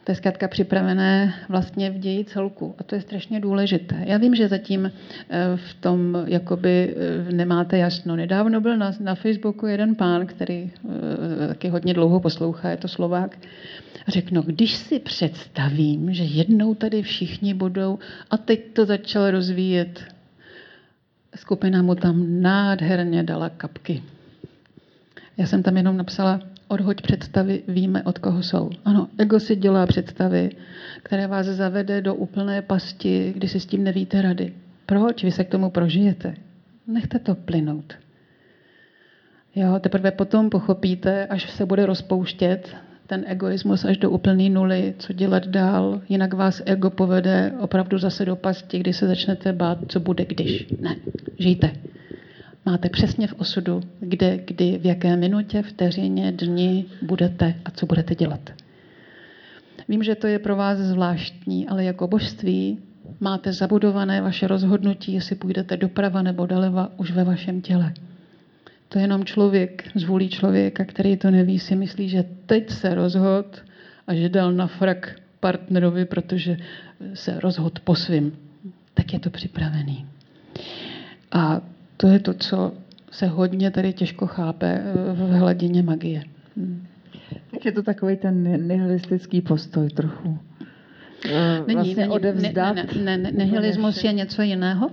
to je zkrátka připravené vlastně v ději celku. A to je strašně důležité. Já vím, že zatím eh, v tom jakoby eh, nemáte jasno. Nedávno byl na, na Facebooku jeden pán, který taky hodně dlouho poslouchá, je to Slovák, řekl, no když si představím, že jednou tady všichni budou, a teď to začal rozvíjet, skupina mu tam nádherně dala kapky. Já jsem tam jenom napsala, odhoď představy, víme, od koho jsou. Ano, ego si dělá představy, které vás zavede do úplné pasti, kdy si s tím nevíte rady. Proč? Vy se k tomu prožijete. Nechte to plynout. Jo, teprve potom pochopíte, až se bude rozpouštět, ten egoismus až do úplné nuly, co dělat dál, jinak vás ego povede opravdu zase do pasti, kdy se začnete bát, co bude když. Ne, žijte. Máte přesně v osudu, kde, kdy, v jaké minutě, vteřině, dni budete a co budete dělat. Vím, že to je pro vás zvláštní, ale jako božství máte zabudované vaše rozhodnutí, jestli půjdete doprava nebo doleva už ve vašem těle. To je jenom člověk, zvůlí člověka, který to neví, si myslí, že teď se rozhod a že dal na frak partnerovi, protože se rozhod po svým. Tak je to připravený. A to je to, co se hodně tady těžko chápe v hladině magie. Hm. Tak je to takový ten nihilistický postoj trochu. Není, vlastně není, odevzdat. Ne, ne, ne, nihilismus je něco jiného.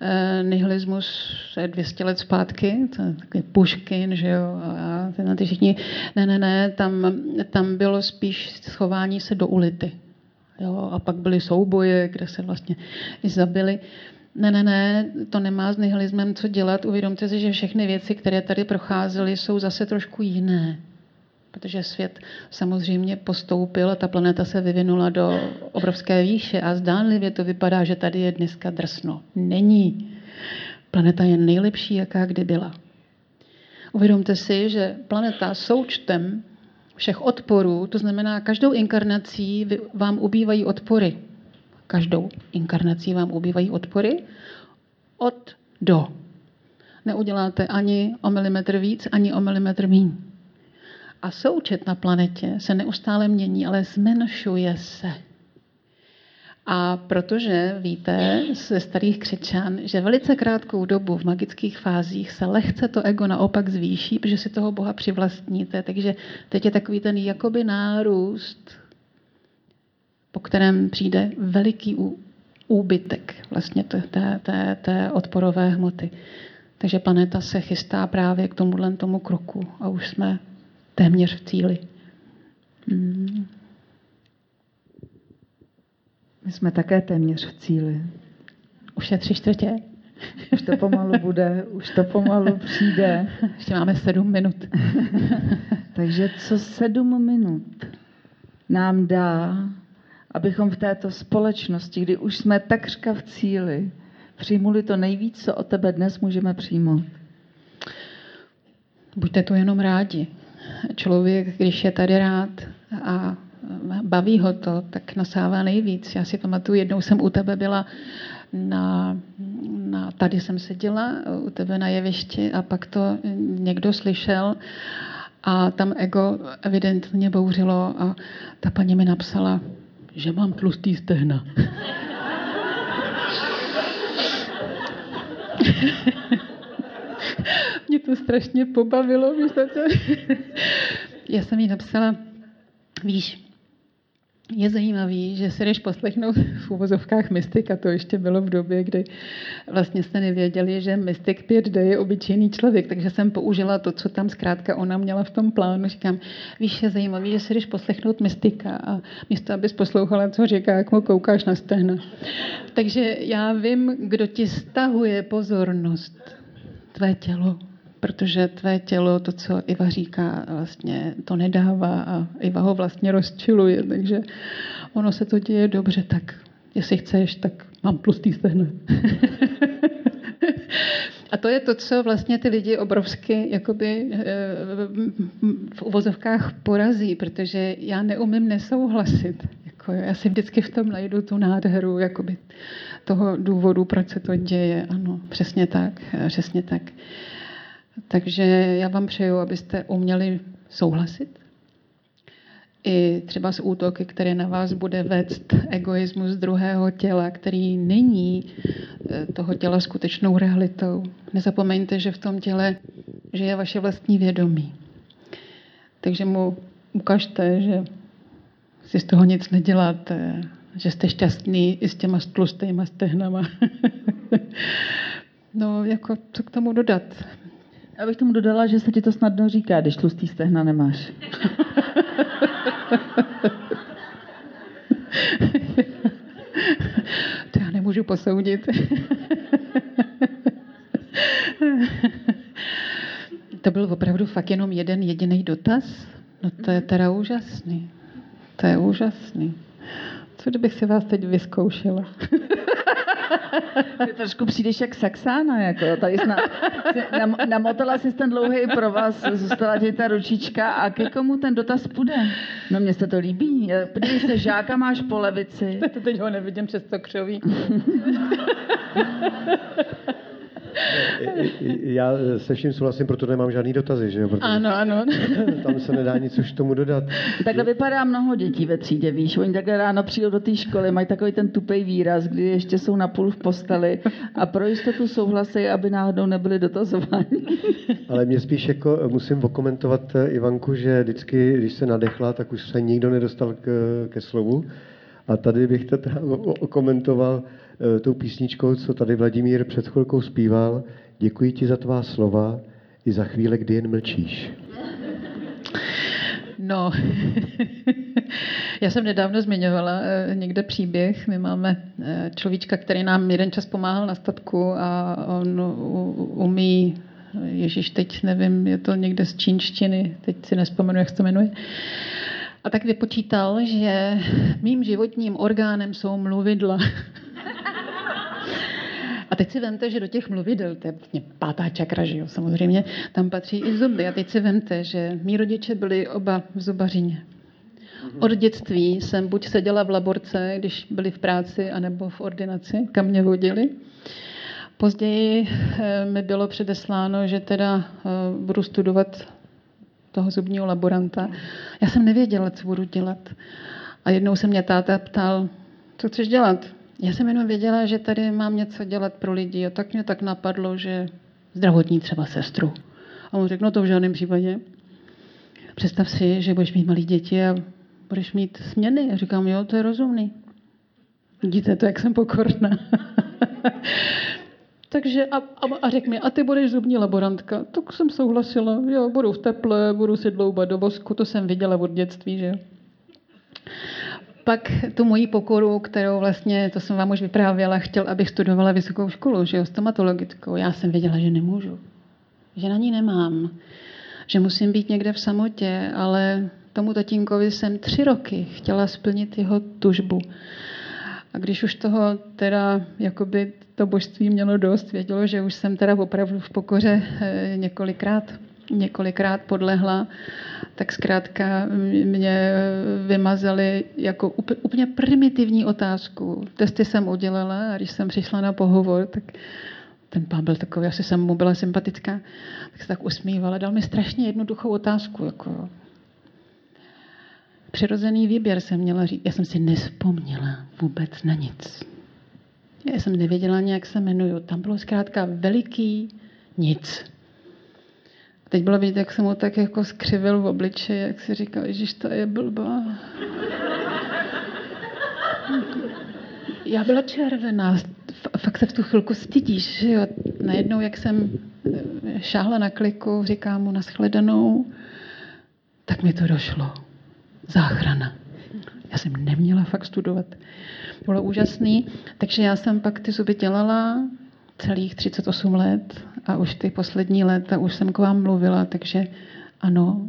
Eh, nihilismus je 200 let zpátky, to je takový Puškin, že jo, a tyhle ty všichni. Ne, ne, ne, tam, tam bylo spíš schování se do ulity. Jo, a pak byly souboje, kde se vlastně i zabili. Ne, ne, ne, to nemá s nihilismem co dělat. Uvědomte si, že všechny věci, které tady procházely, jsou zase trošku jiné protože svět samozřejmě postoupil a ta planeta se vyvinula do obrovské výše a zdánlivě to vypadá, že tady je dneska drsno. Není. Planeta je nejlepší, jaká kdy byla. Uvědomte si, že planeta součtem všech odporů, to znamená, každou inkarnací vám ubývají odpory. Každou inkarnací vám ubývají odpory od do. Neuděláte ani o milimetr víc, ani o milimetr méně. A součet na planetě se neustále mění, ale zmenšuje se. A protože víte ze starých křečan, že velice krátkou dobu v magických fázích se lehce to ego naopak zvýší, protože si toho Boha přivlastníte. Takže teď je takový ten jakoby nárůst, po kterém přijde veliký úbytek vlastně té, té, té odporové hmoty. Takže planeta se chystá právě k tomuhle tomu kroku a už jsme téměř v cíli. Hmm. My jsme také téměř v cíli. Už je tři čtvrtě. Už to pomalu bude, už to pomalu přijde. Ještě máme sedm minut. Takže co sedm minut nám dá, abychom v této společnosti, kdy už jsme takřka v cíli, přijmuli to nejvíc, co od tebe dnes můžeme přijmout? Buďte to jenom rádi. Člověk, když je tady rád a baví ho to, tak nasává nejvíc. Já si pamatuju, jednou jsem u tebe byla na, na, tady jsem seděla u tebe na jevišti a pak to někdo slyšel a tam ego evidentně bouřilo a ta paní mi napsala, že mám tlustý stehna. Mě to strašně pobavilo, víš, Já jsem jí napsala, víš, je zajímavý, že si jdeš poslechnout v uvozovkách mystik, a to ještě bylo v době, kdy vlastně jste nevěděli, že mystik 5D je obyčejný člověk, takže jsem použila to, co tam zkrátka ona měla v tom plánu. Říkám, víš, je zajímavý, že si jdeš poslechnout mystika a místo, abys poslouchala, co říká, jak mu koukáš na stehna. Takže já vím, kdo ti stahuje pozornost. Tvé tělo protože tvé tělo, to, co Iva říká, vlastně to nedává a Iva ho vlastně rozčiluje, takže ono se to děje dobře, tak jestli chceš, tak mám tlustý stehna. A to je to, co vlastně ty lidi obrovsky jakoby, eh, v uvozovkách porazí, protože já neumím nesouhlasit. Jako, já si vždycky v tom najdu tu nádheru jakoby, toho důvodu, proč se to děje. Ano, přesně tak, přesně tak. Takže já vám přeju, abyste uměli souhlasit. I třeba s útoky, které na vás bude vést egoismus druhého těla, který není eh, toho těla skutečnou realitou. Nezapomeňte, že v tom těle žije vaše vlastní vědomí. Takže mu ukažte, že si z toho nic neděláte, že jste šťastný i s těma tlustýma stehnama. no, jako co k tomu dodat? Já bych tomu dodala, že se ti to snadno říká, když tlustý stehna nemáš. to já nemůžu posoudit. to byl opravdu fakt jenom jeden jediný dotaz? No to je teda úžasný. To je úžasný. Co kdybych si vás teď vyzkoušela? Ty trošku přijdeš jak Saxána, jako tady snad, nam, namotala si ten dlouhý pro vás, zůstala ti ta ručička a ke komu ten dotaz půjde? No mně se to líbí. Podívej se, žáka máš po levici. Teď ho nevidím přes to křoví. Já se vším souhlasím, proto nemám žádný dotazy, že jo? Protože ano, ano. Tam se nedá nic už tomu dodat. Takhle vypadá mnoho dětí ve třídě, víš. Oni takhle ráno přijdou do té školy, mají takový ten tupej výraz, kdy ještě jsou napůl v posteli a pro jistotu souhlasí, aby náhodou nebyli dotazováni. Ale mě spíš jako musím okomentovat eh, Ivanku, že vždycky, když se nadechla, tak už se nikdo nedostal k, ke slovu. A tady bych to teda okomentoval, Eh, tou písničkou, co tady Vladimír před chvilkou zpíval. Děkuji ti za tvá slova i za chvíle, kdy jen mlčíš. No, já jsem nedávno zmiňovala eh, někde příběh. My máme eh, človíčka, který nám jeden čas pomáhal na statku a on umí, ježíš, teď nevím, je to někde z čínštiny, teď si nespomenu, jak se to jmenuje. A tak vypočítal, že mým životním orgánem jsou mluvidla. A teď si vemte, že do těch mluvidel, to je vlastně pátá čakra, že jo, samozřejmě, tam patří i zuby. A teď si vemte, že mý rodiče byli oba v zubařině. Od dětství jsem buď seděla v laborce, když byli v práci, anebo v ordinaci, kam mě vodili. Později eh, mi bylo předesláno, že teda eh, budu studovat toho zubního laboranta. Já jsem nevěděla, co budu dělat. A jednou se mě táta ptal, co chceš dělat? Já jsem jenom věděla, že tady mám něco dělat pro lidi a tak mě tak napadlo, že zdravotní třeba sestru. A on řekl, no to v žádném případě. Představ si, že budeš mít malé děti a budeš mít směny. A říkám, jo, to je rozumný. Vidíte to, jak jsem pokorná. Takže a, a, a řekl mi, a ty budeš zubní laborantka. Tak jsem souhlasila, jo, budu v teple, budu si dloubat do vosku, to jsem viděla od dětství, že. Pak tu moji pokoru, kterou vlastně, to jsem vám už vyprávěla, chtěl, abych studovala vysokou školu, že jo, stomatologickou. Já jsem věděla, že nemůžu, že na ní nemám, že musím být někde v samotě, ale tomu tatínkovi jsem tři roky chtěla splnit jeho tužbu. A když už toho teda jakoby to božství mělo dost, vědělo, že už jsem teda opravdu v pokoře eh, několikrát, několikrát podlehla, tak zkrátka mě vymazali jako úplně primitivní otázku. Testy jsem udělala a když jsem přišla na pohovor, tak ten pán byl takový, asi jsem mu byla sympatická, tak se tak usmívala. Dal mi strašně jednoduchou otázku, jako přirozený výběr jsem měla říct. Já jsem si nespomněla vůbec na nic. Já jsem nevěděla, jak se jmenuju. Tam bylo zkrátka veliký nic. A teď bylo vidět, jak jsem mu tak jako skřivil v obličeji, jak si říkal, že to je blbá. Já byla červená, fakt se v tu chvilku stydíš, že jo. Najednou, jak jsem šáhla na kliku, říkám mu nashledanou, tak mi to došlo záchrana. Já jsem neměla fakt studovat. Bylo úžasný, takže já jsem pak ty zuby dělala celých 38 let a už ty poslední léta už jsem k vám mluvila, takže ano,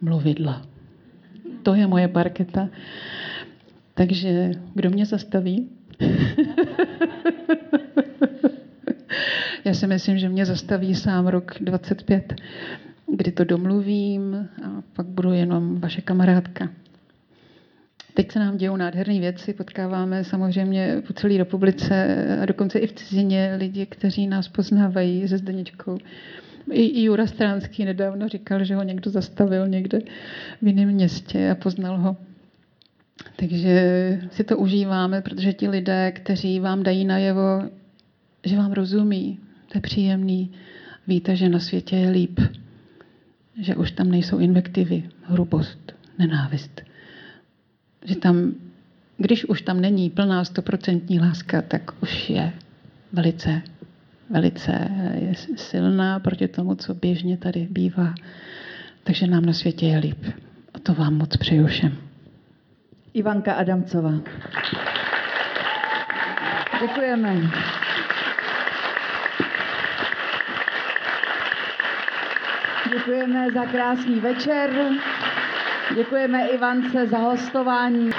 mluvidla. To je moje parketa. Takže kdo mě zastaví? Já si myslím, že mě zastaví sám rok 25 kdy to domluvím a pak budu jenom vaše kamarádka. Teď se nám dějou nádherné věci, potkáváme samozřejmě po celé republice a dokonce i v cizině lidi, kteří nás poznávají se Zdeničkou. I, i Jura Stránský nedávno říkal, že ho někdo zastavil někde v jiném městě a poznal ho. Takže si to užíváme, protože ti lidé, kteří vám dají najevo, že vám rozumí, to je příjemný, víte, že na světě je líp že už tam nejsou invektivy, hrubost, nenávist. Že tam, když už tam není plná stoprocentní láska, tak už je velice, velice je silná proti tomu, co běžně tady bývá. Takže nám na světě je líp. A to vám moc přeju všem. Ivanka Adamcová. Děkujeme. Děkujeme za krásný večer. Děkujeme Ivance za hostování.